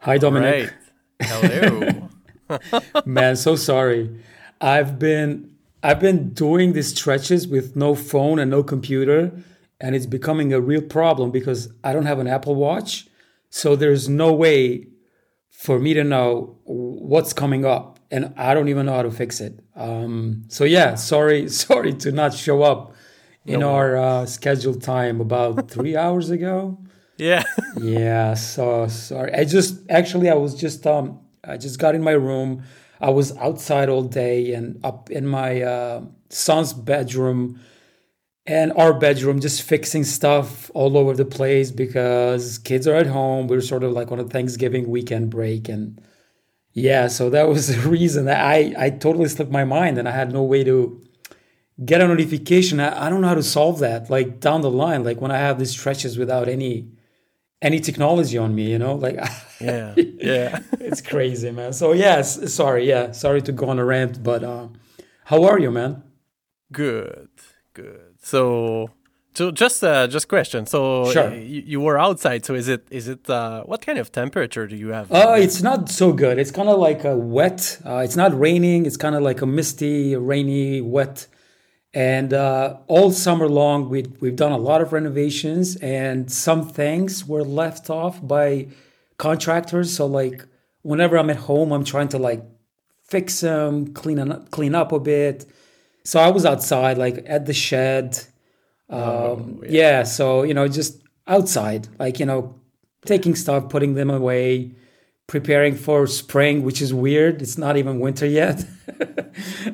Hi, Dominic. Right. Hello. Man, so sorry. I've been I've been doing these stretches with no phone and no computer, and it's becoming a real problem because I don't have an Apple Watch. So there's no way for me to know what's coming up, and I don't even know how to fix it. Um, so yeah, sorry, sorry to not show up in No. our uh, scheduled time about three hours ago. Yeah. Yeah, so sorry. I just actually I was just um I just got in my room. I was outside all day and up in my uh, son's bedroom and our bedroom just fixing stuff all over the place because kids are at home. We're sort of like on a Thanksgiving weekend break and yeah, so that was the reason I I totally slipped my mind and I had no way to get a notification. I, I don't know how to solve that. Like down the line, like when I have these stretches without any any technology on me, you know, like Yeah. Yeah. it's crazy, man. So yes, sorry, yeah, sorry to go on a rant, but uh, how are you, man? Good. Good. So so just uh just question. So Sure. you, you were outside, so is it is it uh what kind of temperature do you have? Uh, it's not so good. It's kind of like a wet. Uh, it's not raining. It's kind of like a misty, rainy, wet. And uh, all summer long, we we've done a lot of renovations, and some things were left off by contractors. So like, whenever I'm at home, I'm trying to like fix them, clean up, clean up a bit. So I was outside, like at the shed. Um, yeah. So you know, just outside, like you know, taking stuff, putting them away, preparing for spring, which is weird. It's not even winter yet.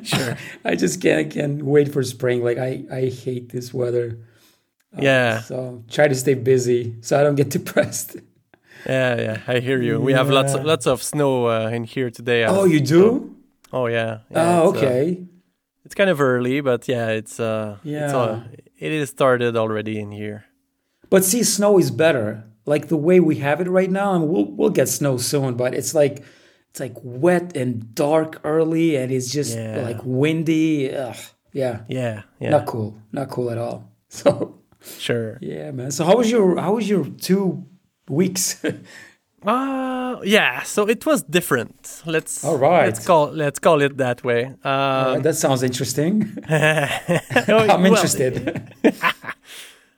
Sure. I just can't can't wait for spring. Like I I hate this weather. yeah. So try to stay busy so I don't get depressed. Yeah, yeah. I hear you. We have lots of, lots of snow uh, in here today. Oh, you do? Oh yeah. yeah Oh, it's, uh, okay. it's kind of early, but yeah, it's uh it's Yeah. uh, it is started already in here. But see, snow is better. Like the way we have it right now, and we'll we'll get snow soon. But it's like it's like wet and dark early, and it's just Yeah. like windy. Ugh, yeah, Yeah, yeah. not cool. Not cool at all. So Sure. yeah, man. So how was your how was your two weeks? Uh yeah, so it was different. Let's All right. Let's call let's call it that way. Um, that sounds interesting. I'm interested.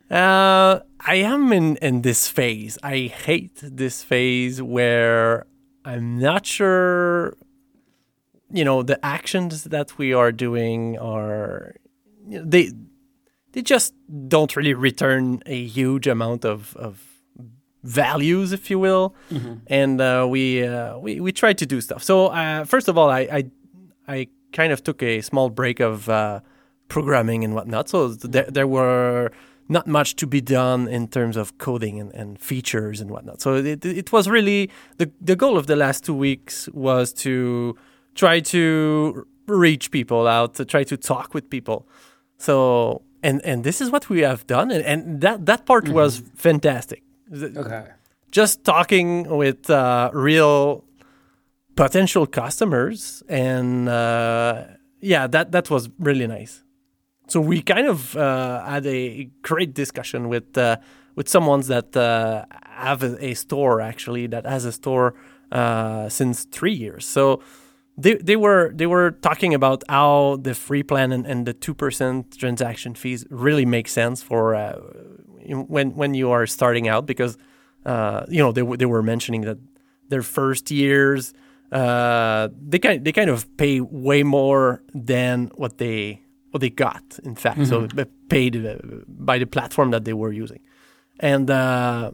Uh, I am in in this phase. I hate this phase where I'm not sure. You know, the actions that we are doing are they they just don't really return a huge amount of of values, if you will. And uh, we uh, we we tried to do stuff. So uh, first of all, I, I I kind of took a small break of uh, programming and whatnot. So there there were not much to be done in terms of coding and, and features and whatnot. So it, it was really the the goal of the last two weeks was to try to reach people out, to try to talk with people. So and and this is what we have done, and, and that that part was fantastic. Okay. just talking with uh, real potential customers and uh, yeah that that was really nice so we kind of uh, had a great discussion with uh, with someone that uh, have a, a store actually that has a store uh, since three years. So they, they were they were talking about how the free plan and, and the two percent transaction fees really make sense for uh, when when you are starting out because uh, you know they they were mentioning that their first years they kind they kind of pay way more than what they what they got in fact so they paid uh, by the platform that they were using and uh,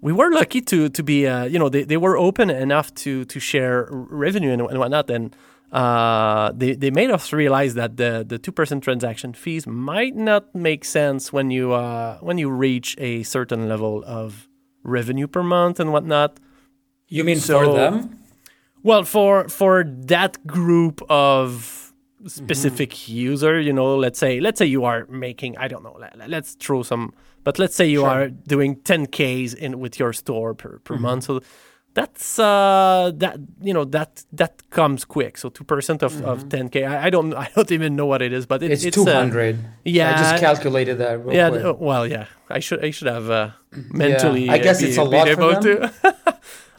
we were lucky to to be uh, you know they, they were open enough to to share revenue and, and whatnot and uh, they, they made us realize that the the two percent transaction fees might not make sense when you uh, when you reach a certain level of revenue per month and whatnot. You mean So- for them? Well, for for that group of specific user, you know, let's say let's say you are making I don't know, let, let's throw some, but let's say you Sure. are doing 10k's in with your store per per month, so that's uh that you know that that comes quick. So two percent of, of 10k, I, I don't I don't even know what it is, but it, It's, it's two uh, yeah, I just calculated that. Yeah, quick. well, yeah. I should I should have uh, mentally. I uh, guess it's a lot for able them.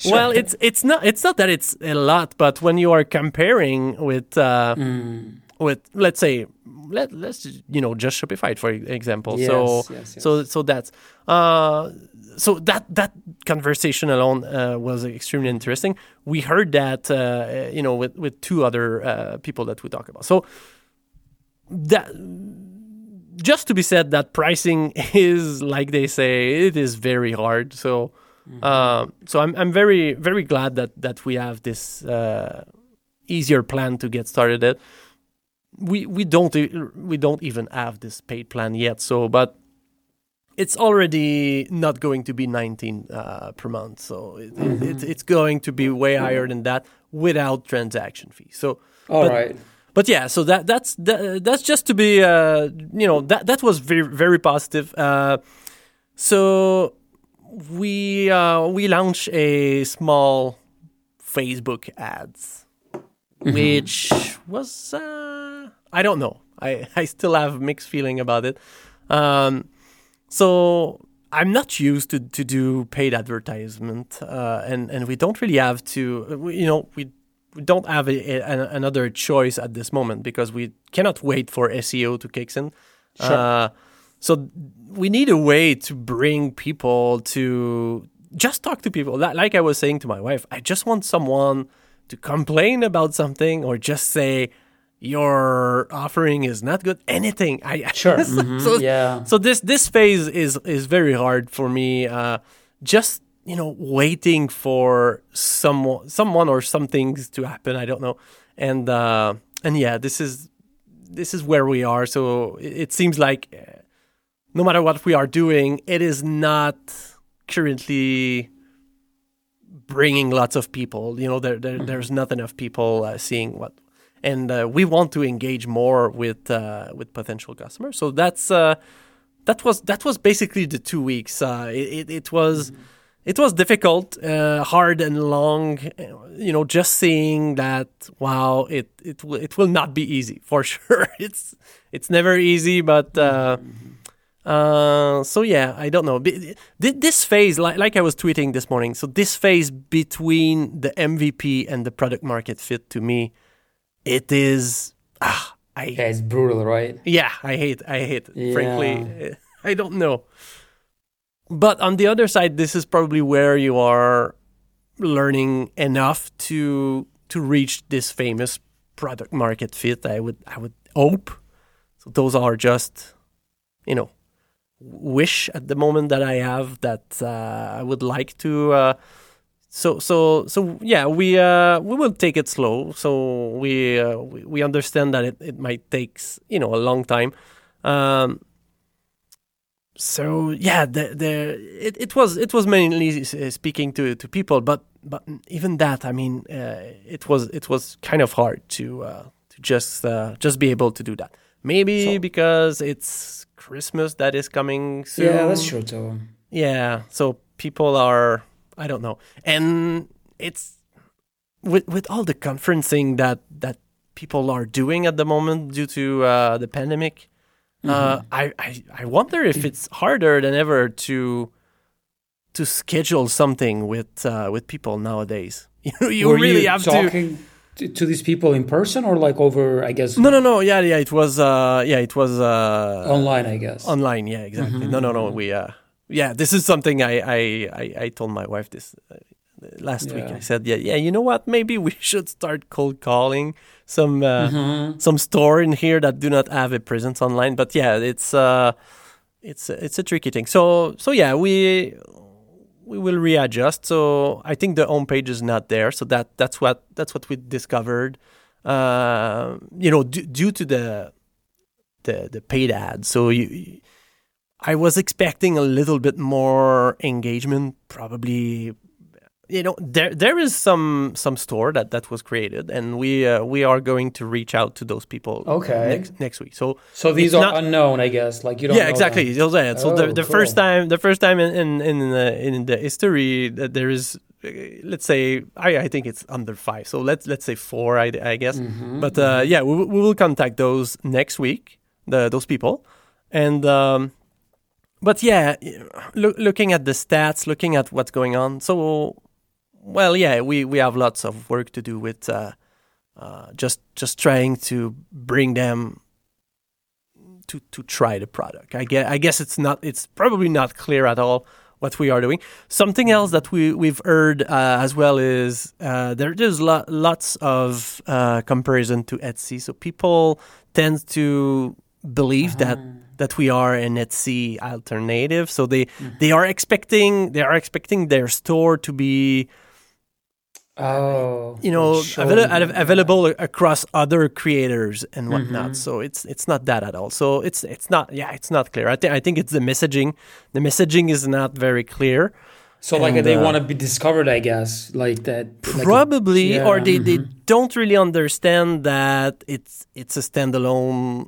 Well, it's it's not it's not that it's a lot, but when you are comparing with uh, Mm. with let's say let let's you know just Shopify for example. Yes, so yes, yes. so so that's uh so that that conversation alone uh, was extremely interesting. We heard that uh, you know with with two other uh, people that we talk about. So that just to be said that pricing is like they say it is very hard. So um, so I'm I'm very very glad that that we have this uh, easier plan to get started. At we we don't we don't even have this paid plan yet. So but it's already not going to be 19 uh, per month. So it, it, it, it's going to be way higher than that without transaction fee. So All but- right. but yeah, so that that's that, that's just to be uh, you know that that was very very positive. Uh, so we uh, we launched a small Facebook ads, which was uh, I don't know. I I still have mixed feeling about it. Um, so I'm not used to, to do paid advertisement, uh, and and we don't really have to. we- You know, we we don't have a, a, another choice at this moment because we cannot wait for SEO to kick in. Sure. So we need a way to bring people to just talk to people. Like I was saying to my wife, I just want someone to complain about something or just say your offering is not good. Anything. I Sure. so, Mhm. so- yeah. so this this phase is is very hard for me. Uh, just you know, waiting for someone someone or some things to happen. I don't know, and uh, and yeah, this is this is where we are. So it, it seems like uh, no matter what we are doing, it is not currently bringing lots of people. You know, there, there there's not enough people uh, seeing what, and uh, we want to engage more with uh, with potential customers. So that's uh, that was that was basically the two weeks. Uh, it, it it was. It was difficult, uh, hard and long. You know, just seeing that. Wow, it it will it will not be easy for sure. It's it's never easy, but uh, uh, so yeah, I don't know. This phase, like, like I was tweeting this morning, so this phase between the MVP and the product market fit to me, it is ah, I Yeah, it's brutal, right? yeah, I hate I hate it. Yeah. Frankly, I don't know. But on the other side, this is probably where you are learning enough to to reach this famous product market fit. I would I would hope. So those are just, you know, wish at the moment that I have that uh, I would like to. Uh, so so so yeah, we uh, we will take it slow. So we uh, we, we understand that it, it might takes you know a long time. Um, so yeah, the the it, it was it was mainly speaking to to people, but but even that, I mean, uh, it was it was kind of hard to uh, to just uh, just be able to do that. Maybe So- because it's Christmas that is coming soon. Yeah, that's true too. Yeah, so people are I don't know. And it's with with all the conferencing that that people are doing at the moment due to uh, the pandemic. Uh, I, I I wonder if it's harder than ever to to schedule something with uh, with people nowadays. You you Were really you have talking to, to these people in person or like over, I guess, No, no, no. Yeah, yeah. It was. Uh, yeah, it was. Uh, online, I guess. Online, yeah, exactly. No, no, no. We, uh, yeah, this is something I, I, I, I told my wife this uh, last week. I said, yeah, yeah. You know what? Maybe we should start cold calling some, uh, Mhm. some store in here that do not have a presence online. But yeah, it's, uh, it's, it's a tricky thing. So, so yeah, we, we will readjust. So I think the homepage is not there. So that, that's what, that's what we discovered. Uh, you know, d- due to the, the the paid ads. So you, I was expecting a little bit more engagement. Probably, you know, there there is some some store that that was created, and we uh, we are going to reach out to those people. Okay. Next next week. So So these are not- unknown, I guess. Like you don't. yeah, exactly. them. Those are. So the, Oh, the first cool. time, the first time in in in the, in the history that there is, let's say, I, I think it's under five. So let's let's say four, I, I guess. Mhm. But uh, yeah, we, will- we will contact those next week, the those people, and um, but yeah, loo- looking at the stats, looking at what's going on. So well, yeah, we we have lots of work to do with uh, uh, just just trying to bring them to to try the product. I guess I guess it's not it's probably not clear at all what we are doing. Something else that we we've heard uh, as well is uh, there, there's lo- lots of uh, comparison to Etsy. So people tend to believe that that we are an Etsy alternative. So they they are expecting they are expecting their store to be Oh, you know avail- av- available across other creators and whatnot. Mhm. So it's it's not that at all. So it's it's not yeah it's not clear. I think I think it's the messaging. The messaging is not very clear. So like they uh, want to be discovered, I guess, like that. like a- Probably, yeah, or they, they mhm. don't really understand that it's it's a standalone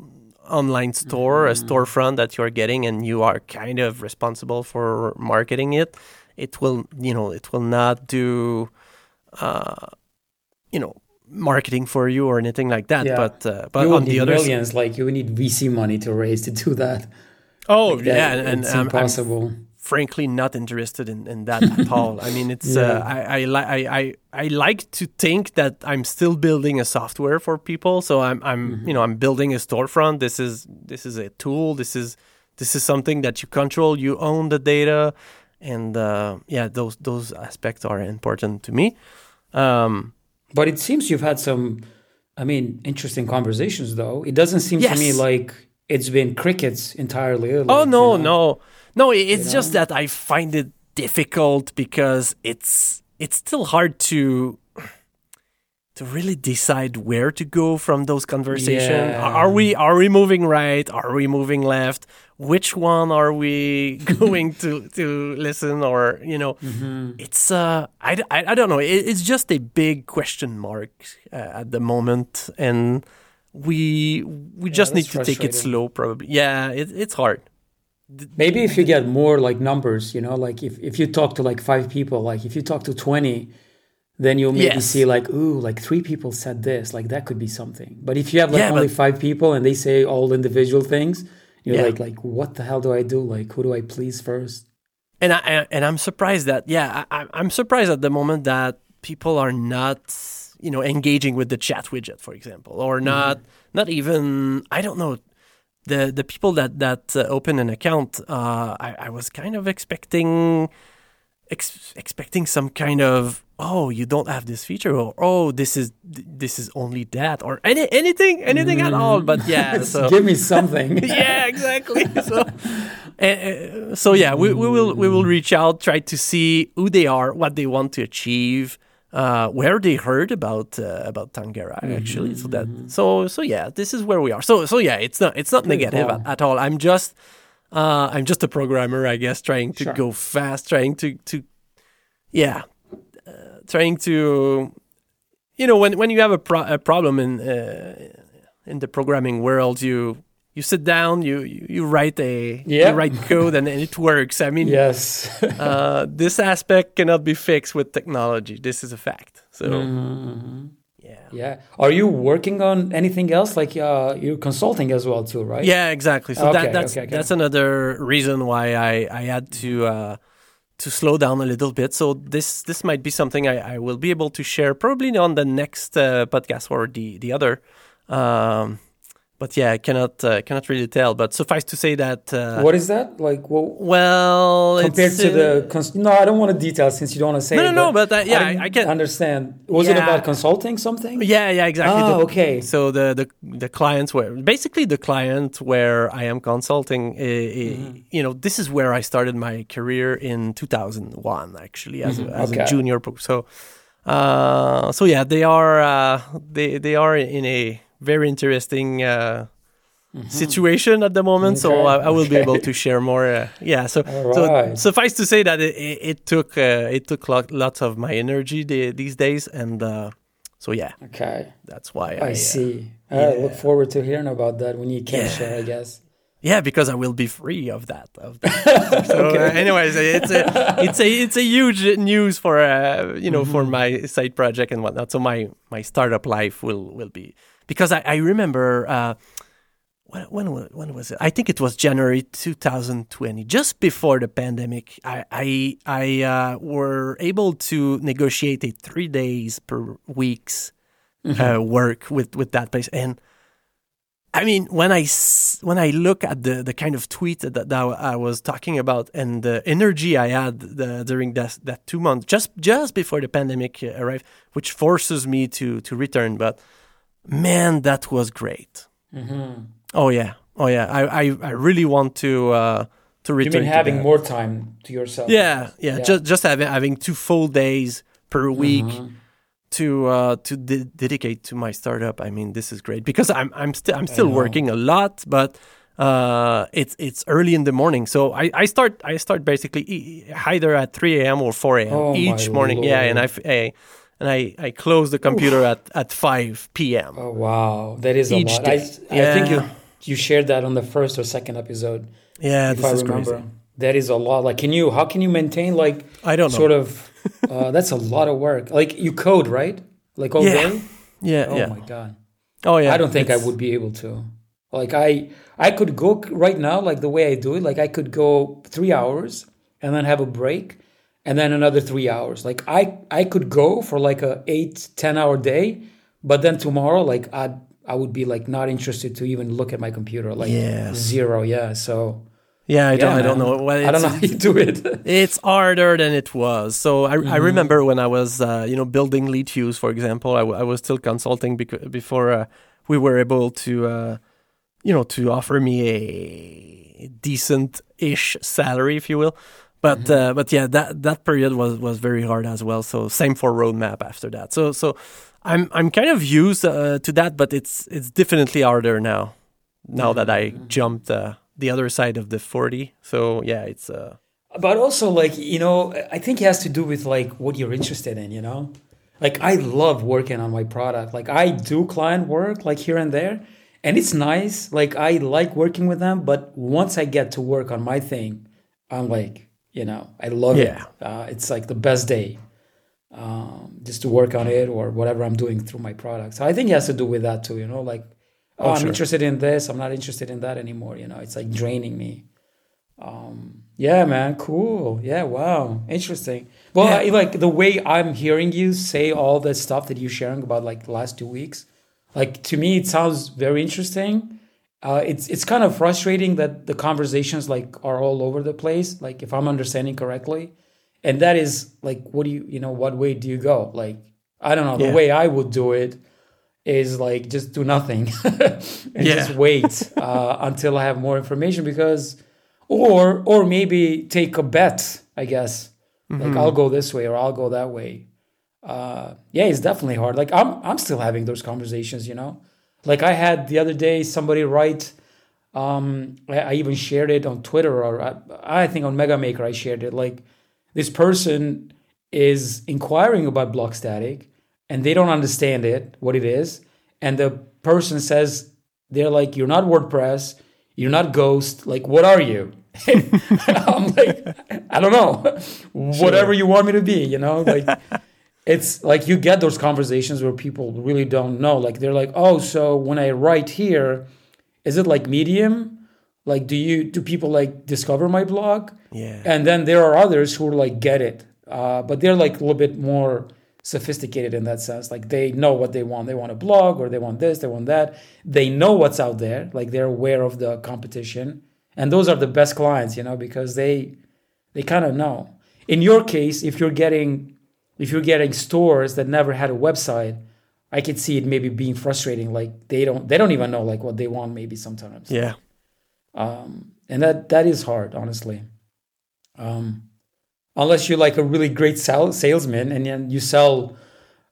online store, a Mm-hmm. storefront that you are getting, and you are kind of responsible for marketing it. It will, you know, it will not do, uh, you know, marketing for you or anything like that. Yeah. But uh, but on the other, millions, like you need VC money to raise to do that. oh Like that, yeah, and, I'm- I'm impossible. frankly not interested in, in that at all. I mean, it's uh, Yeah. I I, li- I I I like to think that I'm still building a software for people. So I'm I'm Mm-hmm. you know I'm building a storefront. This is this is a tool. This is this is something that you control. You own the data, and uh, yeah, those those aspects are important to me. Um, But it seems you've had some, I mean, interesting conversations, though. It doesn't seem to me like it's been crickets entirely. like, oh no, you know. no, no! It's just that I find it difficult because it's it's still hard to to really decide where to go from those conversations. Yeah. Are we are we moving right? Are we moving left? Which one are we going to to listen or you know? Mhm. It's uh I I don't know. It, it's just a big question mark uh, at the moment, and we we just need to take it slow. Probably, yeah. It, it's hard. Maybe if you get more like numbers, you know, like if, if you talk to like five people, like if you talk to 20, then you'll maybe Yes. see like, ooh, like three people said this, like that could be something. But if you have like Yeah, only five people and they say all individual things, you're Yeah. like, like, what the hell do I do? Like, who do I please first? and I, I and I'm surprised that yeah I, I'm surprised at the moment that people are not you know engaging with the chat widget for example or not not even I don't know the the people that that uh, open an account uh, I, I was kind of expecting ex- expecting some kind of oh you don't have this feature or oh this is this is only that or any anything anything at all but yeah so Give me something. yeah, exactly. So, uh, so yeah, we, we will we will reach out, try to see who they are, what they want to achieve, uh, where they heard about uh, about Tangera actually. So that so so yeah, this is where we are. So so yeah, it's not it's not negative cool. at, at all. I'm just uh, I'm just a programmer, I guess, trying to Sure. go fast, trying to to yeah, trying to you know when when you have a, pro- a problem in uh, in the programming world, you you sit down, you you, you write a Yeah. you write code, and it works. I mean, yes. uh, this aspect cannot be fixed with technology. This is a fact. So Mhm. yeah. Yeah. Are you working on anything else? Like uh, you're consulting as well too, right? Yeah, exactly. So Okay, that, that's okay, okay. that's another reason why I, I had to uh, to slow down a little bit. So this this might be something I, I will be able to share probably on the next uh, podcast or the the other. Um, but yeah, I cannot uh, cannot really tell. But suffice to say that uh, What is that? Like, well, well compared it's, to uh, the cons- no, I don't want to detail since you don't want to say. No, it, no, no, but, uh, yeah, I- I can- understand. Was it about consulting something? Yeah, yeah, exactly. Ah, The- okay. So the the the clients were basically the client where I am consulting. Mm-hmm. You know, this is where I started my career in 2001, actually, as a, as Mm-hmm. Okay. a junior. So, uh, so yeah, they are uh, they they are in a very interesting. Uh, Situation at the moment, so Mm-hmm. I, I will be able to share more. Uh, yeah, so All so suffice to say that it, it, it took uh, it took lot, lots of my energy the, these days, and uh, so yeah, Okay, that's why I, I, uh, see. I look forward to hearing about that when you can Yeah. share. I guess. Yeah, because I will be free of that. Of that. so, uh, anyways, it's a it's a it's a huge news for uh, you know for my side project and whatnot. So my my startup life will will be because I, I remember uh, when when when was it? I think it was January 2020, just before the pandemic. I I, I uh, were able to negotiate a three days per weeks uh, work with with that place, and I mean when I when I look at the the kind of tweet that, that I was talking about and the energy I had the, during that that two months just just before the pandemic arrived, which forces me to to return, but man, that was great. Oh yeah, oh yeah. I I, I really want to uh, to You return. mean to having more time to yourself? Yeah, yeah. Yeah. Just just having having two full days per week Mm-hmm. to uh, to de- dedicate to my startup. I mean, this is great because I'm I'm still I'm still working a lot, but uh, it's it's early in the morning. So I, I start I start basically e- either at 3 a.m. or 4 a.m. Oh, each morning. Yeah, and I, Lord. f- I- and I I close the computer at at 5 p.m. Oh wow, that is a Each lot. I, day. I think you you shared that on the first or second episode, Yeah, if this I is remember. crazy. That is a lot. Like, can you? How can you maintain like I don't know. sort of? Uh, that's a lot of work. Like you code, right? Like all Yeah. day. Yeah, Oh yeah. my god. Oh yeah. I don't think I would be able to. Like I, I could go right now, like the way I do it. Like I could go three hours and then have a break, and then another three hours. Like I, I could go for like a eight, ten hour day, but then tomorrow, like I, I would be like not interested to even look at my computer. Like Yes. zero. Yeah. So Yeah, I don't. yeah, I don't know. Well, I don't know how you do it. It's harder than it was. So I, Mm-hmm. I remember when I was, uh, you know, building lead views, for example, I, w- I was still consulting bec- before uh, we were able to, uh, you know, to offer me a decent-ish salary, if you will. But Mm-hmm. uh, but yeah, that that period was was very hard as well. So same for roadmap after that. So so I'm I'm kind of used uh, to that, but it's it's definitely harder now. Now that I Mm-hmm. jumped uh, the other side of the forty. So yeah, it's. Uh, but also like you know i think it has to do with like what you're interested in you know like i love working on my product like i do client work like here and there and it's nice like i like working with them but once i get to work on my thing i'm like you know i love Yeah. it uh, it's like the best day um, just to work on it or whatever i'm doing through my product so i think it has to do with that too you know like oh, i'm sure. interested in this i'm not interested in that anymore you know it's like draining me um, yeah, man, cool. Yeah, wow, interesting. Well, Yeah. I, like the way I'm hearing you say all the stuff that you're sharing about like last two weeks, like to me it sounds very interesting. Uh, it's it's kind of frustrating that the conversations like are all over the place. Like if I'm understanding correctly, and that is like what do you you know what way do you go? Like I don't know. The Yeah. way I would do it is like just do nothing and Yeah. just wait uh, until I have more information because or or maybe take a bet i guess like i'll go this way or i'll go that way uh yeah it's definitely hard like i'm i'm still having those conversations you know like i had the other day somebody write um i, I even shared it on twitter or I, I think on MegaMaker i shared it. Like this person is inquiring about Blogstatic and they don't understand it what it is. And the person says they're like you're not wordpress. You're not ghost. Like what are you? I'm like i don't know. Whatever you want me to be you know? Like it's like you get those conversations where people really don't know. Like they're like oh so when i write here is it like medium? Like do you do people like discover my blog? Yeah. and then there are others who like get it. Uh, but they're like a little bit more sophisticated in that sense. Like they know what they want. They want a blog or they want this they want that. They know what's out there. Like they're aware of the competition. And those are the best clients you know because they they kind of know. In your case if you're getting if you're getting stores that never had a website i could see it maybe being frustrating like they don't they don't even know like what they want maybe sometimes. Yeah. um, and that that is hard honestly. Um, unless you're like a really great sal- salesman and then you sell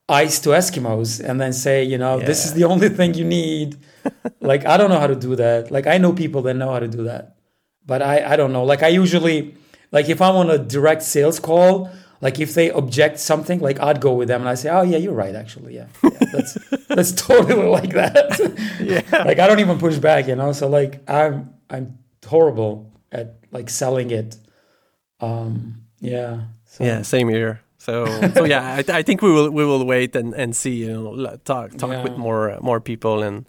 ice to eskimos and then say you know this is the only thing you need. Like i don't know how to do that. Like i know people that know how to do that but i i don't know. Like i usually like if i'm on a direct sales call like if they object something like i'd go with them and i say oh yeah you're right actually yeah, yeah that's that's totally like that Yeah. like I don't even push back, you know. So like I'm I'm horrible at like selling it. Um, yeah. So, Yeah, same here. So, so yeah, I, I think we will we will wait and, and see. You know, talk talk with more uh, more people and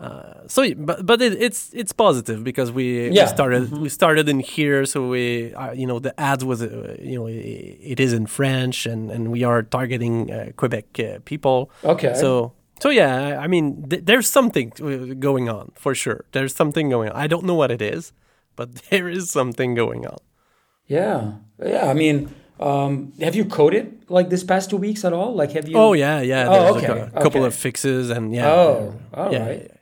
Uh, so, but but it, it's it's positive because we, Yeah. we started we started in here, so we uh, you know the ads was uh, you know it, it is in French and and we are targeting uh, Quebec uh, people. Okay. So so yeah, I mean th- there's something going on for sure. There's something going on. I don't know what it is, but there is something going on. yeah, yeah. I mean, um, have you coded like this past two weeks at all? Like, have you? Oh yeah, yeah. Oh, There's okay, a couple okay. of fixes and yeah. Oh, all yeah, right. yeah.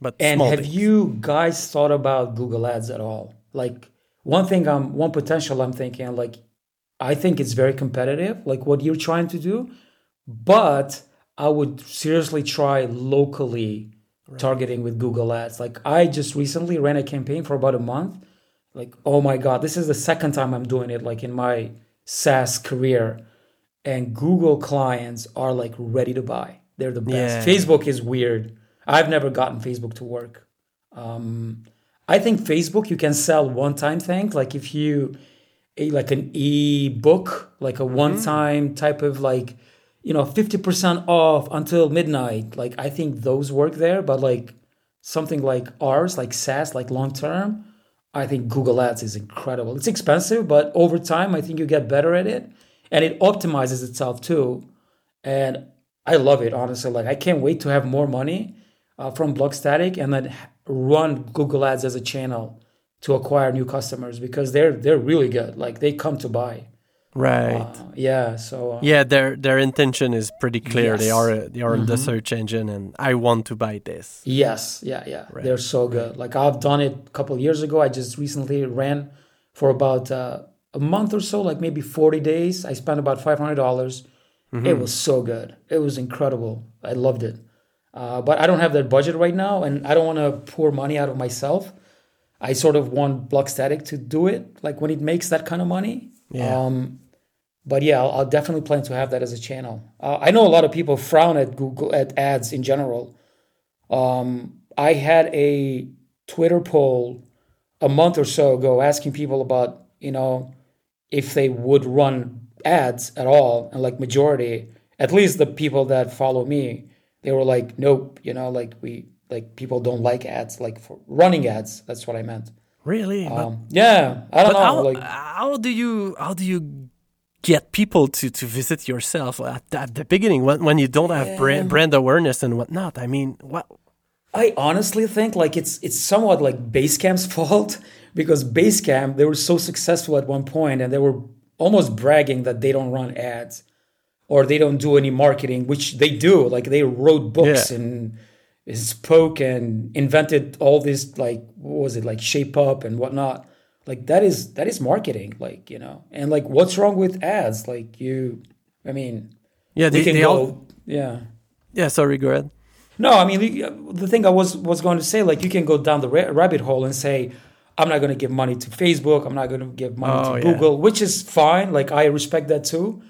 But And have things. you guys thought about Google Ads at all? Like one thing I'm one potential I'm thinking like I think it's very competitive, like what you're trying to do, but I would seriously try locally targeting with Google Ads. Like I just recently ran a campaign for about a month. Like, oh my God, this is the second time I'm doing it, like in my SaaS career. And Google clients are like ready to buy. They're the best. Yeah. Facebook is weird. I've never gotten Facebook to work. Um, I think Facebook you can sell one-time things. Like if you like an e-book, like a one-time type of like, you know, 50% off until midnight. Like I think those work there, but like something like ours, like SaaS, like long term, I think Google Ads is incredible. It's expensive, but over time I think you get better at it and it optimizes itself too. And I love it, honestly. Like I can't wait to have more money uh, from Blogstatic and then run Google Ads as a channel to acquire new customers because they're they're really good. Like they come to buy. right. Uh, yeah. So uh, Yeah, their their intention is pretty clear. They Yes. Mm-hmm. are they are in the search engine, and I want to buy this. Yes, yeah, yeah. They're so good. Like I've done it a couple of years ago. I just recently ran for about uh, a month or so, like maybe 40 days. I spent about $500. dollars It was so good. It was incredible. I loved it. Uh, but I don't have that budget right now, and I don't want to pour money out of myself. I sort of want Blogstatic to do it, like when it makes that kind of money. Yeah. Um, but yeah, I'll, I'll definitely plan to have that as a channel. Uh, I know a lot of people frown at Google at ads in general. Um, I had a Twitter poll a month or so ago asking people about you know if they would run ads at all, and like majority, at least the people that follow me, they were like, nope. You know, like we like people don't like ads, like for running ads. That's what I meant. Really? but Um, yeah, I don't but know. how, like how do you how do you get people to, to visit yourself at, at the beginning when, when you don't have brand, brand awareness and whatnot? I mean, what? I honestly think like it's it's somewhat like Basecamp's fault because Basecamp they were so successful at one point and they were almost bragging that they don't run ads or they don't do any marketing, which they do. Like they wrote books Yeah. and spoke and invented all this like what was it like shape up and whatnot. Like that is that is marketing, like you know. And like what's wrong with ads? Like you, I mean, Yeah, they, can they go, all. yeah. Yeah, sorry, go ahead. No, I mean the- thing I was was going to say, like you can go down the ra- rabbit hole and say, I'm not going to give money to Facebook, I'm not going to give money Oh, to yeah. Google, which is fine. Like I respect that too,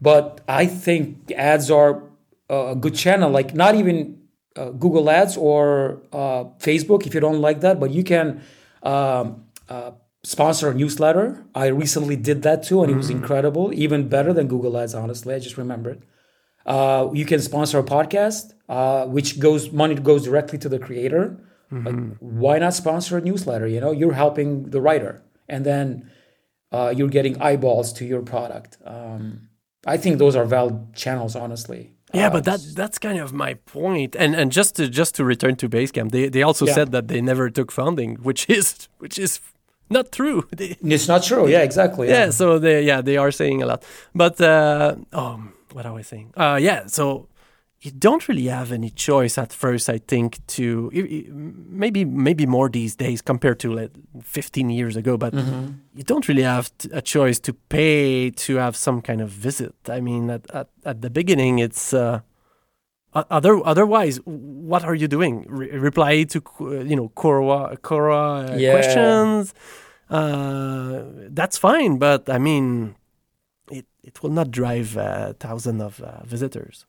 but I think ads are a good channel. Like not even uh, Google Ads or uh, Facebook if you don't like that, but you can um, uh, sponsor a newsletter. I recently did that too, and it was incredible, even better than Google Ads. Honestly, I just remembered. Uh, you can sponsor a podcast, uh, which goes money goes directly to the creator. Like, why not sponsor a newsletter? You know, you're helping the writer, and then uh, you're getting eyeballs to your product. Um, I think those are valid channels, honestly. Yeah, Uh, but that that's kind of my point. And and just to just to return to Basecamp, they they also Yeah. said that they never took funding, which is which is not true. They, it's not true. Yeah, exactly. yeah, so they yeah they are saying a lot. But uh, um, what are we saying? Uh, yeah, so you don't really have any choice at first. I think to maybe maybe more these days compared to like 15 years ago, but you don't really have t- a choice to pay to have some kind of visit. I mean, at at, at the beginning, it's. Uh, other otherwise, what are you doing? Re- reply to you know Quora Quora uh, Yeah. questions. Uh, that's fine, but I mean, it it will not drive uh, thousands of uh, visitors.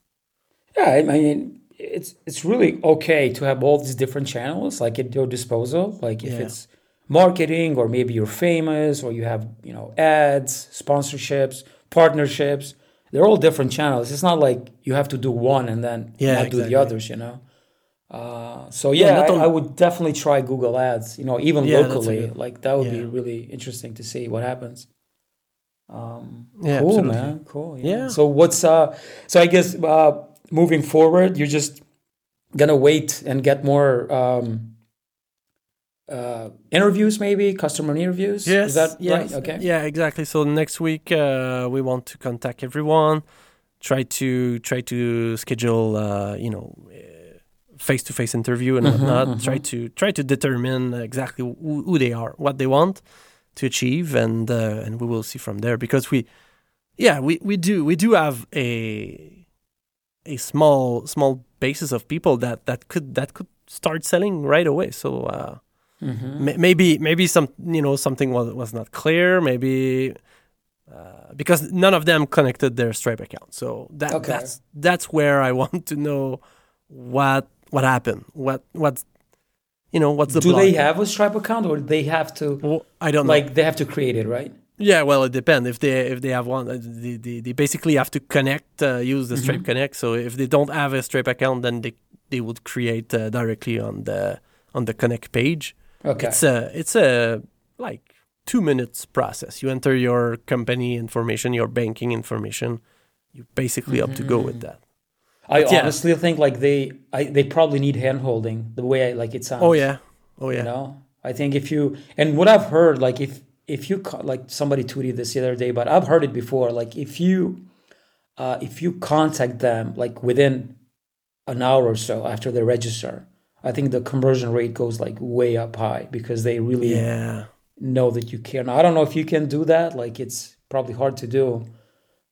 Yeah, I mean, it's it's really okay to have all these different channels like at your disposal. Like if Yeah. it's marketing, or maybe you're famous, or you have you know ads, sponsorships, partnerships. They're all different channels. It's not like you have to do one and then Yeah, not do the others. You know. Uh, so yeah, not I, I would definitely try Google Ads. You know, even Yeah, locally, good- like that would be really interesting to see what happens. Um, Yeah, cool, absolutely. man. Cool. Yeah. Yeah. So what's uh? So I guess uh, moving forward, you're just gonna wait and get more um, uh, interviews, maybe customer interviews. Yes, Is that yes, right? Okay. Yeah, exactly. So next week uh, we want to contact everyone, try to try to schedule, uh, you know, face to face interview and Mhm, whatnot. mhm. Try to try to determine exactly who, who they are, what they want to achieve, and uh, and we will see from there. Because we, yeah, we, we do we do have a a small small basis of people that that could that could start selling right away. So. Uh, Mhm. May- maybe maybe some you know something was was not clear maybe uh, because none of them connected their stripe account so that Okay. that's that's where i want to know what what happened what what's you know what's the Do they have a Stripe account, or they have to Well, i don't know like they have to create it, right? Yeah well it depends if they if they have one uh, they, they, they basically have to connect uh, use the Mm-hmm. stripe connect so if they don't have a stripe account then they they would create uh, directly on the on the connect page Okay. It's a it's a like two minutes process. You enter your company information, your banking information. You basically up to go with that. I But yeah. honestly think like they I, they probably need hand holding the way I, like it sounds. Oh yeah, oh yeah. You know, I think if you and what I've heard like if if you like somebody tweeted this the other day, but I've heard it before. Like if you uh, if you contact them like within an hour or so after they register, I think the conversion rate goes like way up high because they really Yeah, know that you care. Now I don't know if you can do that. Like it's probably hard to do.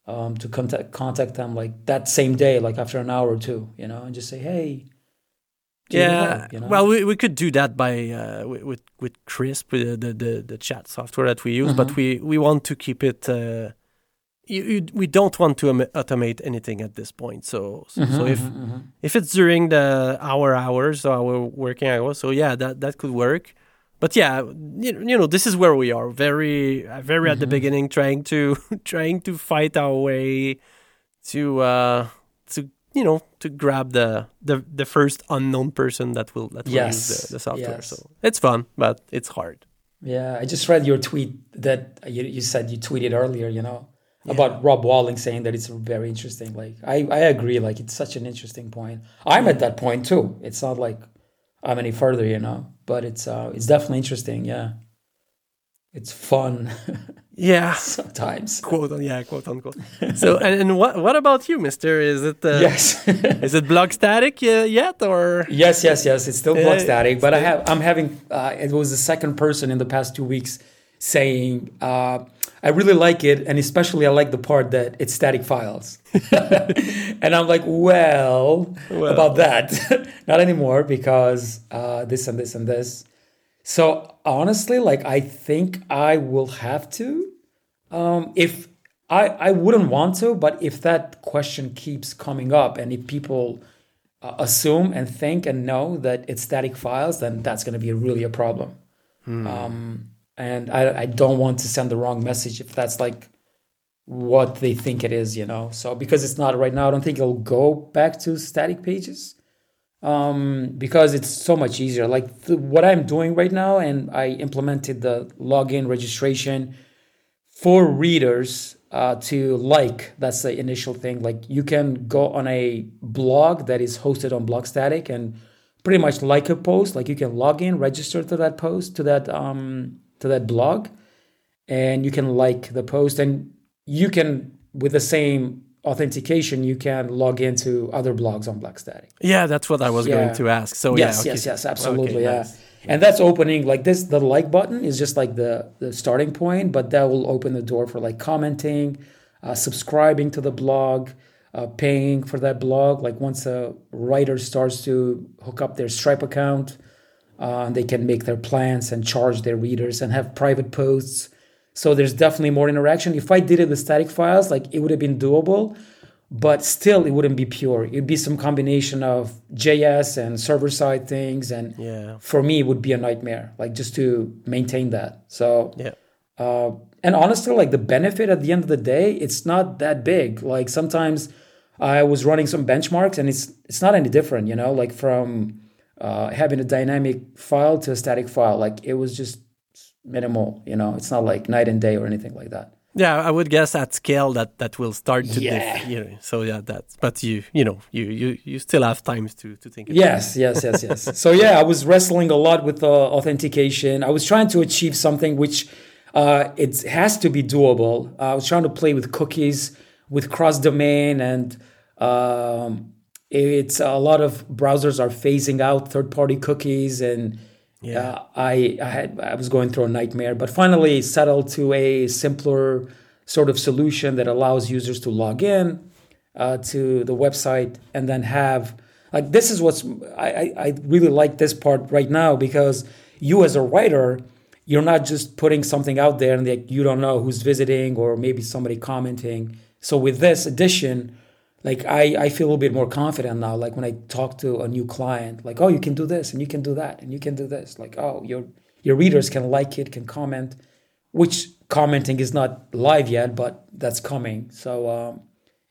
Um, to contact contact them like that same day, like after an hour or two, you know, and just say, "Hey, do you need yeah. help?" you know? Well, we, we could do that by uh, with, with Crisp, with the, the the chat software that we use, but Mhm. we we want to keep it. Uh, you, you, we don't want to automate anything at this point. So so, so Mhm, if mhm, mhm. if it's during the hour hours or our working hours so yeah that that could work but yeah you, you know this is where we are very uh, very at the Mhm. beginning trying to trying to fight our way to uh to you know to grab the the, the first unknown person that will that will use Yes, the, the software yes. so it's fun but it's hard Yeah, I just read your tweet that you, you said you tweeted earlier, you know, about Rob Walling saying that it's very interesting. Like, I, I agree. Like, it's such an interesting point. I'm at that point too. It's not like I'm any further, you know, but it's uh, it's definitely interesting. Yeah, it's fun yeah sometimes. quote on yeah quote unquote so and, and what what about you mister is it uh, yes. is it Blogstatic uh, yet or Yes, yes, yes. It's still Blogstatic, but I have I'm having uh, it was the second person in the past two weeks saying uh, I really like it, and especially I like the part that it's static files. and I'm like, well, Well. about that, not anymore because uh, this and this and this. So honestly, like I think I will have to. Um, if I I wouldn't want to, but if that question keeps coming up, and if people uh, assume and think and know that it's static files, then that's going to be really a problem. Um, and I, I don't want to send the wrong message if that's like what they think it is, you know. So because it's not right now, I don't think it'll go back to static pages um, because it's so much easier. Like what I'm doing right now, and I implemented the login registration for readers uh, to like. That's the initial thing. Like you can go on a blog that is hosted on Blogstatic and pretty much like a post. Like you can log in, register to that post, to that um, to that blog, and you can like the post, and you can with the same authentication you can log into other blogs on Blogstatic. Yeah, that's what I was Yeah. going to ask. So yes, yeah, okay. yes, yes, absolutely, Okay, yeah. nice. And that's opening like this. The like button is just like the the starting point, but that will open the door for like commenting, uh, subscribing to the blog, uh, paying for that blog. Like once a writer starts to hook up their Stripe account, uh, they can make their plans and charge their readers and have private posts. So there's definitely more interaction. If I did it with static files, like it would have been doable, but still it wouldn't be pure. It'd be some combination of JS and server side things, and Yeah. for me it would be a nightmare, like just to maintain that. So Yeah. uh, and honestly, like the benefit at the end of the day, it's not that big. Like sometimes I was running some benchmarks, and it's it's not any different, you know, like from uh, having a dynamic file to a static file. Like it was just minimal. You know, it's not like night and day or anything like that. Yeah, I would guess at scale that that will start to Yeah. diff, you know, so yeah, that's but you you know you you you still have times to to think. about it. Yes, yes, yes, yes. so yeah, I was wrestling a lot with uh, authentication. I was trying to achieve something which uh, it has to be doable. I was trying to play with cookies, with cross domain, and um, it's a lot of browsers are phasing out third party cookies, and Yeah. uh, I I had I was going through a nightmare, but finally settled to a simpler sort of solution that allows users to log in uh, to the website and then have like this is what's I, I I really like this part right now because you as a writer you're not just putting something out there and like you don't know who's visiting or maybe somebody commenting. So with this addition, like I, I feel a little bit more confident now. Like when I talk to a new client, like, oh, you can do this and you can do that and you can do this. Like, oh, your your readers can like it, can comment, which commenting is not live yet, but that's coming. So um,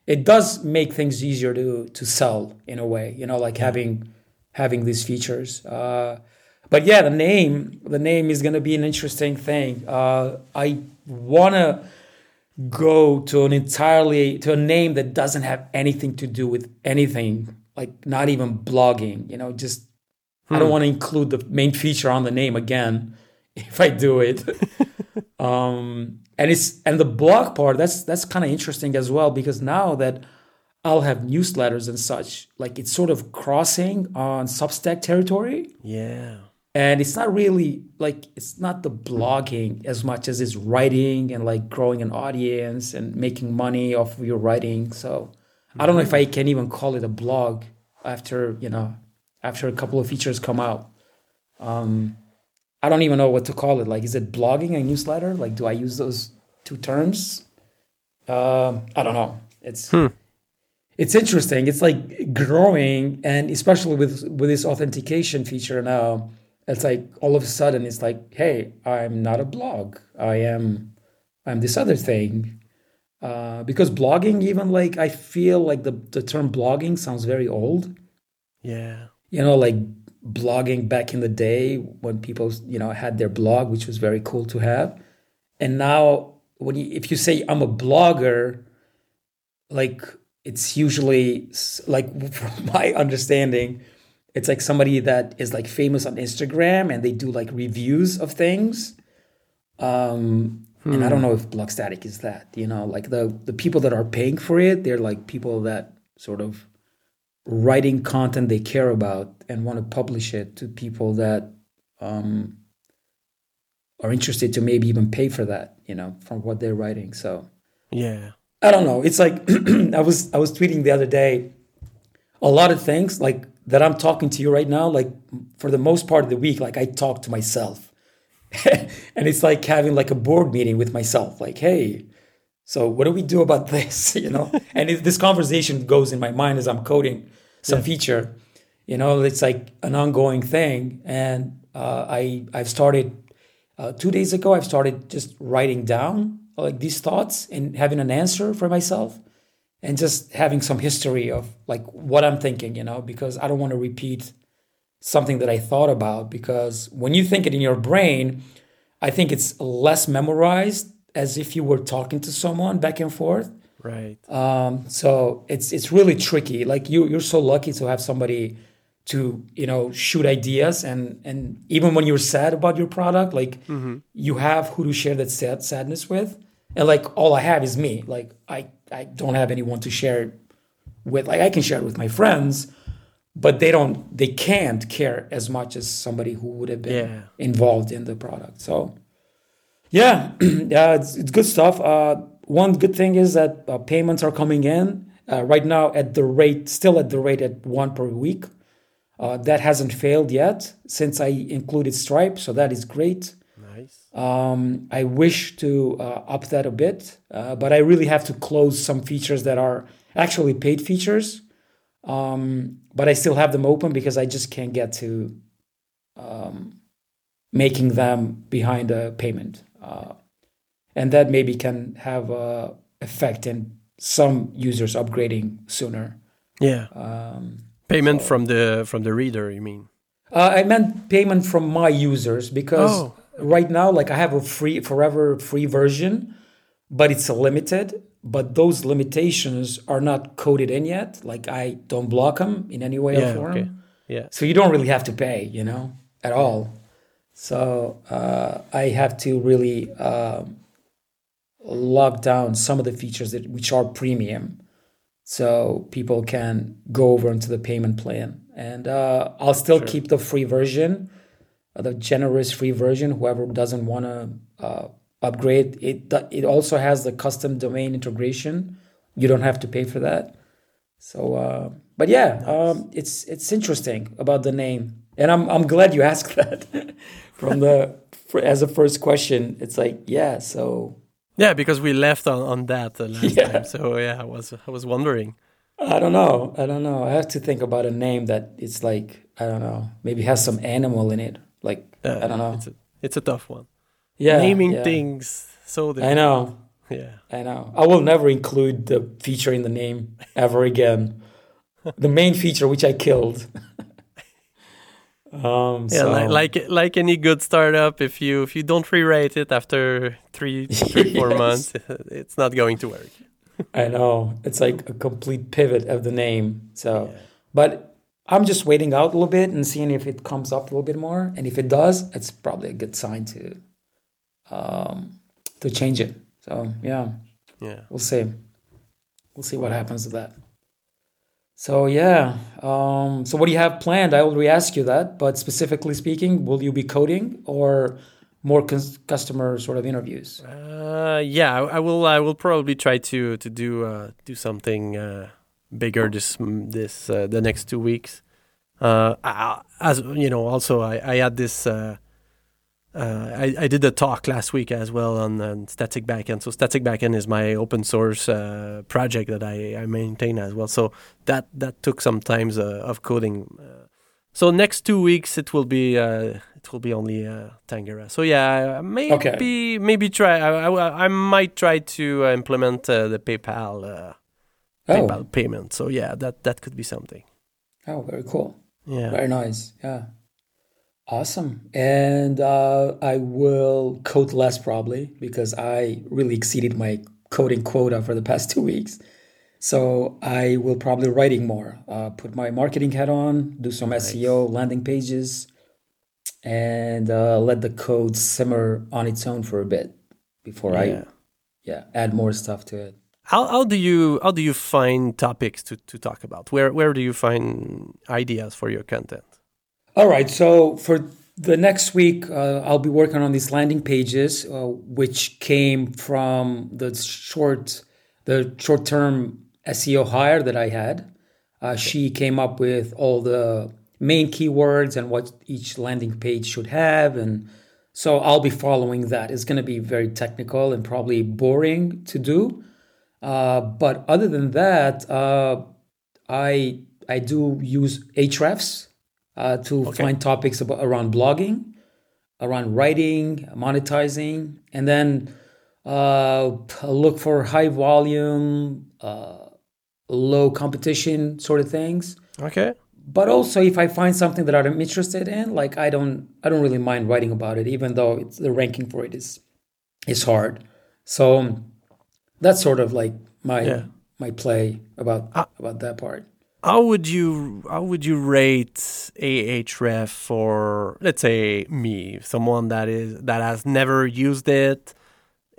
it does make things easier to to sell in a way, you know, like having having these features. Uh, but yeah, the name the name is gonna be an interesting thing. Uh, I wanna go to an entirely to a name that doesn't have anything to do with anything, like not even blogging. You know, just I don't want to include the main feature on the name again if I do it. um, and it's and the blog part that's that's kind of interesting as well because now that I'll have newsletters and such, like it's sort of crossing on Substack territory Yeah. And it's not really like it's not the blogging as much as it's writing and like growing an audience and making money off of your writing. So i don't know if i can even call it a blog after you know after a couple of features come out. Um i don't even know what to call it. Like is it blogging a newsletter? Like do i use those two terms? Um i don't know. It's it's interesting. It's like growing, and especially with with this authentication feature now, it's like all of a sudden it's like, hey, I'm not a blog. I am, I'm this other thing. Uh, because blogging, even like I feel like the the term blogging sounds very old. Yeah. You know, like blogging back in the day when people you know had their blog, which was very cool to have, and now when you if you say I'm a blogger, like it's usually like from my understanding it's like somebody that is like famous on instagram and they do like reviews of things um and i don't know if Blogstatic is that you know like the the people that are paying for it they're like people that sort of writing content they care about and want to publish it to people that um are interested to maybe even pay for that you know from what they're writing so Yeah. I don't know. It's like I was I was tweeting the other day a lot of things like that I'm talking to you right now like for the most part of the week like I talk to myself. and it's like having like a board meeting with myself like hey so what do we do about this? You know? And it, this conversation goes in my mind as I'm coding some feature. You know it's like an ongoing thing. And uh, I I've started uh, two days ago I've started just writing down like these thoughts and having an answer for myself and just having some history of like what I'm thinking, you know, because I don't want to repeat something that I thought about because when you think it in your brain, I think it's less memorized as if you were talking to someone back and forth. Right. Um, so it's it's really tricky. Like you you're so lucky to have somebody to you know shoot ideas and and even when you're sad about your product, like you have who to share that sad sadness with. And like all I have is me. Like I I don't have anyone to share it with. Like I can share it with my friends, but they don't they can't care as much as somebody who would have been Yeah. involved in the product. So yeah, yeah, it's, it's good stuff. Uh, one good thing is that uh, payments are coming in uh, right now at the rate, still at the rate at one per week. Uh, that hasn't failed yet since I included Stripe, so that is great. Um, I wish to uh, up that a bit, uh, but I really have to close some features that are actually paid features. Um, but I still have them open because I just can't get to um, making them behind a payment. Uh, and that maybe can have a effect in some users upgrading sooner. Yeah. Um, Payment from the from the reader, you mean? Uh, I meant payment from my users because Oh, right now, like I have a free, forever free version, but it's a limited. But those limitations are not coded in yet. Like I don't block them in any way Yeah, or form. okay. Yeah. So you don't really have to pay, you know, at all. So uh, I have to really um lock down some of the features that which are premium, so people can go over into the payment plan. And uh, I'll still keep the free version, uh, the generous free version. Whoever doesn't want to uh, upgrade, it it also has the custom domain integration. You don't have to pay for that. So, uh, but yeah, um, it's it's interesting about the name, and I'm I'm glad you asked that from the as a first question. It's like yeah, so Yeah, because we left on, on that uh, last Yeah. time. So yeah, I was I was wondering. I don't know, I don't know. I have to think about a name that it's like I don't know, maybe has some animal in it. Like Uh, I don't know. It's a, it's a tough one. Yeah, Naming yeah. things so I know, Yeah. I know. I will never include the feature in the name ever again. the main feature which I killed. um, Yeah, so, like, like like any good startup, if you if you don't rewrite it after three three four Yes. months, it's not going to work. I know it's like a complete pivot of the name. So, Yeah. but I'm just waiting out a little bit and seeing if it comes up a little bit more. And if it does, it's probably a good sign to um, to change it. So yeah, Yeah. we'll see. We'll see what happens with that. So yeah. Um, so what do you have planned? I already asked you that, but specifically speaking, will you be coding or more cus- customer sort of interviews? Uh, yeah, I, I will. I will probably try to to do uh, do something uh, bigger this this uh, the next two weeks. Uh, I, as you know, also I, I had this. Uh, uh, I, I did a talk last week as well on, on Static Backend. So Static Backend is my open source uh, project that I, I maintain as well. So that that took some times uh, of coding. Uh, so next two weeks it will be uh, it will be only uh, Tangera. So yeah, maybe Okay. maybe try. I, I, I might try to uh, implement uh, the PayPal uh, Oh, PayPal payment. So yeah, that that could be something. oh, very cool. Yeah. Very nice. Yeah. Awesome. And uh, I will code less probably because I really exceeded my coding quota for the past two weeks. So I will probably writing more. Uh, put my marketing hat on, do some SEO, landing pages, and uh, let the code simmer on its own for a bit before Yeah. I yeah add more stuff to it. How how do you how do you find topics to, to talk about? Where where do you find ideas for your content? All right. So for the next week, uh, I'll be working on these landing pages, uh, which came from the short, the short-term SEO hire that I had. Uh, she came up with all the main keywords and what each landing page should have, and so I'll be following that. It's going to be very technical and probably boring to do, uh, but other than that, uh, I I do use Ahrefs uh, to find topics about, around blogging, around writing, monetizing, and then uh, look for high volume, uh, low competition sort of things. Okay. But also, if I find something that I'm interested in, like I don't, I don't really mind writing about it, even though it's, the ranking for it is is hard. So that's sort of like my Yeah. my play about about that part. How would you how would you rate Ahref for let's say me, someone that is that has never used it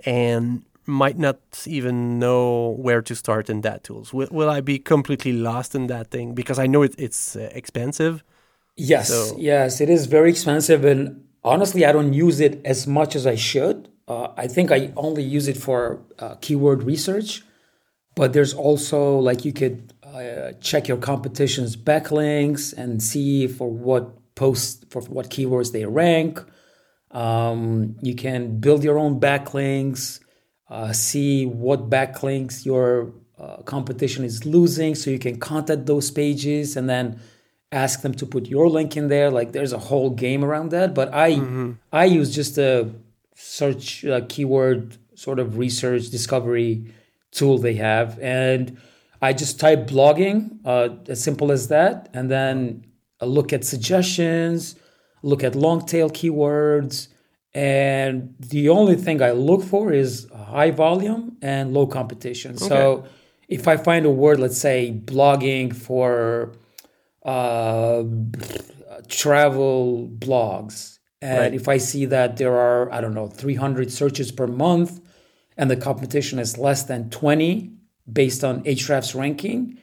and might not even know where to start in that tools? Will, will I be completely lost in that thing because I know it, it's uh, expensive? Yes, So- yes, it is very expensive, and honestly, I don't use it as much as I should. Uh, I think I only use it for uh, keyword research, but there's also like you could uh, check your competition's backlinks and see for what posts for what keywords they rank. Um, you can build your own backlinks, uh, see what backlinks your uh, competition is losing, so you can contact those pages and then ask them to put your link in there. Like there's a whole game around that. But I I use just a search uh, keyword sort of research discovery tool they have, and I just type blogging, uh, as simple as that, and then uh, look at suggestions, look at long tail keywords, and the only thing I look for is high volume and low competition. So if I find a word, let's say blogging for uh, travel blogs, and Right. if I see that there are, I don't know, 300 searches per month and the competition is less than 20 based on Ahrefs ranking,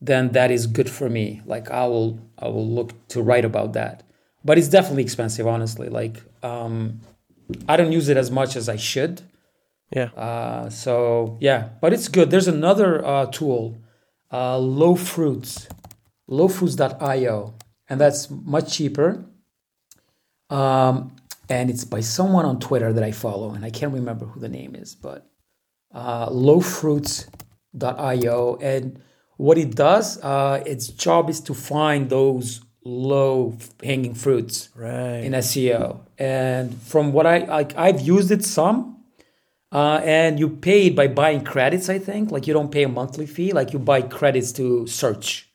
then that is good for me. Like I will, I will look to write about that. But it's definitely expensive, honestly. Like um, I don't use it as much as I should. Yeah. Uh, so yeah, but it's good. There's another uh, tool, uh, Low Fruits, lowfruits.io, and that's much cheaper. Um, and it's by someone on Twitter that I follow, and I can't remember who the name is, but uh, lowfruits.io. And what it does, uh, its job is to find those low hanging fruits right. in SEO. And from what I like, I've used it some. Uh, and you pay by buying credits, I think. Like you don't pay a monthly fee. Like you buy credits to search,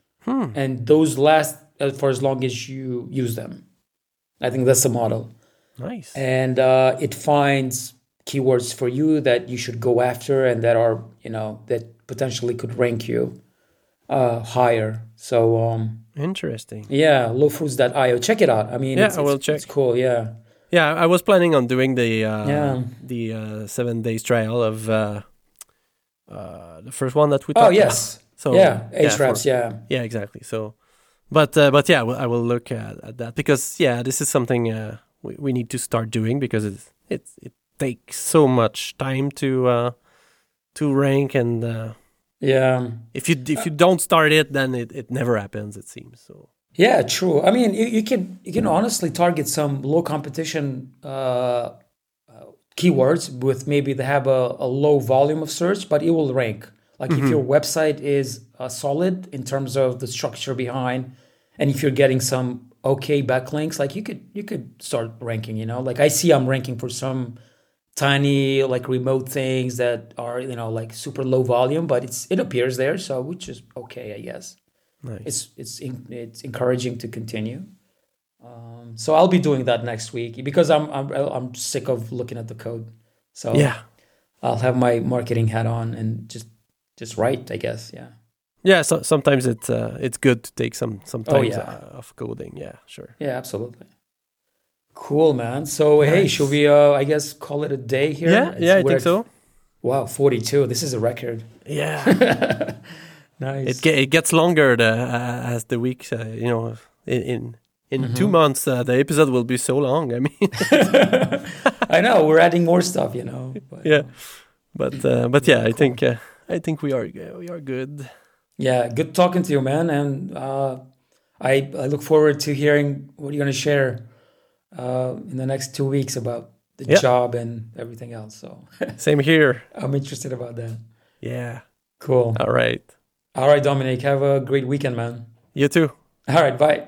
and those last uh, for as long as you use them. I think that's the model, nice. and uh, it finds keywords for you that you should go after and that are you know that potentially could rank you uh, higher. So um, Interesting. yeah, lowfruits.io. Check it out. I mean, Yeah, it's, I will it's, check. It's cool. Yeah. Yeah, I was planning on doing the uh, Yeah. the uh, seven days trial of uh, uh, the first one that we Talked about. Oh yes. about. So yeah. for- Ahrefs. Yeah. yeah, exactly. So, but uh, but yeah, I will- I will look at, at that because yeah, this is something uh, we we need to start doing because it's it's it takes so much time to uh, to rank and uh, Yeah. if you if you don't start it, then it, it never happens. It seems so. Yeah, true. I mean, you, you can you can honestly target some low competition uh, uh, keywords with maybe they have a, a low volume of search, but it will rank. Like if your website is uh, solid in terms of the structure behind, and if you're getting some okay backlinks, like you could you could start ranking. You know, like I see I'm ranking for some tiny like remote things that are you know like super low volume, but it's it appears there, so which is okay, I guess Nice. it's it's in, it's encouraging to continue. Um, so I'll be doing that next week because I'm I'm I'm sick of looking at the code. So yeah. I'll have my marketing hat on and just just write, I guess. Yeah. Yeah, so sometimes it's uh, it's good to take some some time Oh, yeah. uh, of coding. Yeah, sure. Yeah, absolutely. Cool, man. So hey, should we? Uh, I guess call it a day here. Yeah, It's- yeah, I think so. Wow, forty-two. This is a record. Yeah, Nice. it ge- it gets longer the, uh, as the weeks. Uh, you know, in in, in Mm-hmm. two months uh, the episode will be so long. I mean, I know we're adding more stuff, you know. But, yeah, but uh, but yeah, I think uh, I think we are we are good. Yeah, good talking to you, man. And uh, I I look forward to hearing what you're gonna share uh, in the next two weeks about the Yeah. job and everything else. So Same here. I'm interested about that. Yeah. Cool. All right. All right, Dominic. Have a great weekend, man. You too. All right, bye.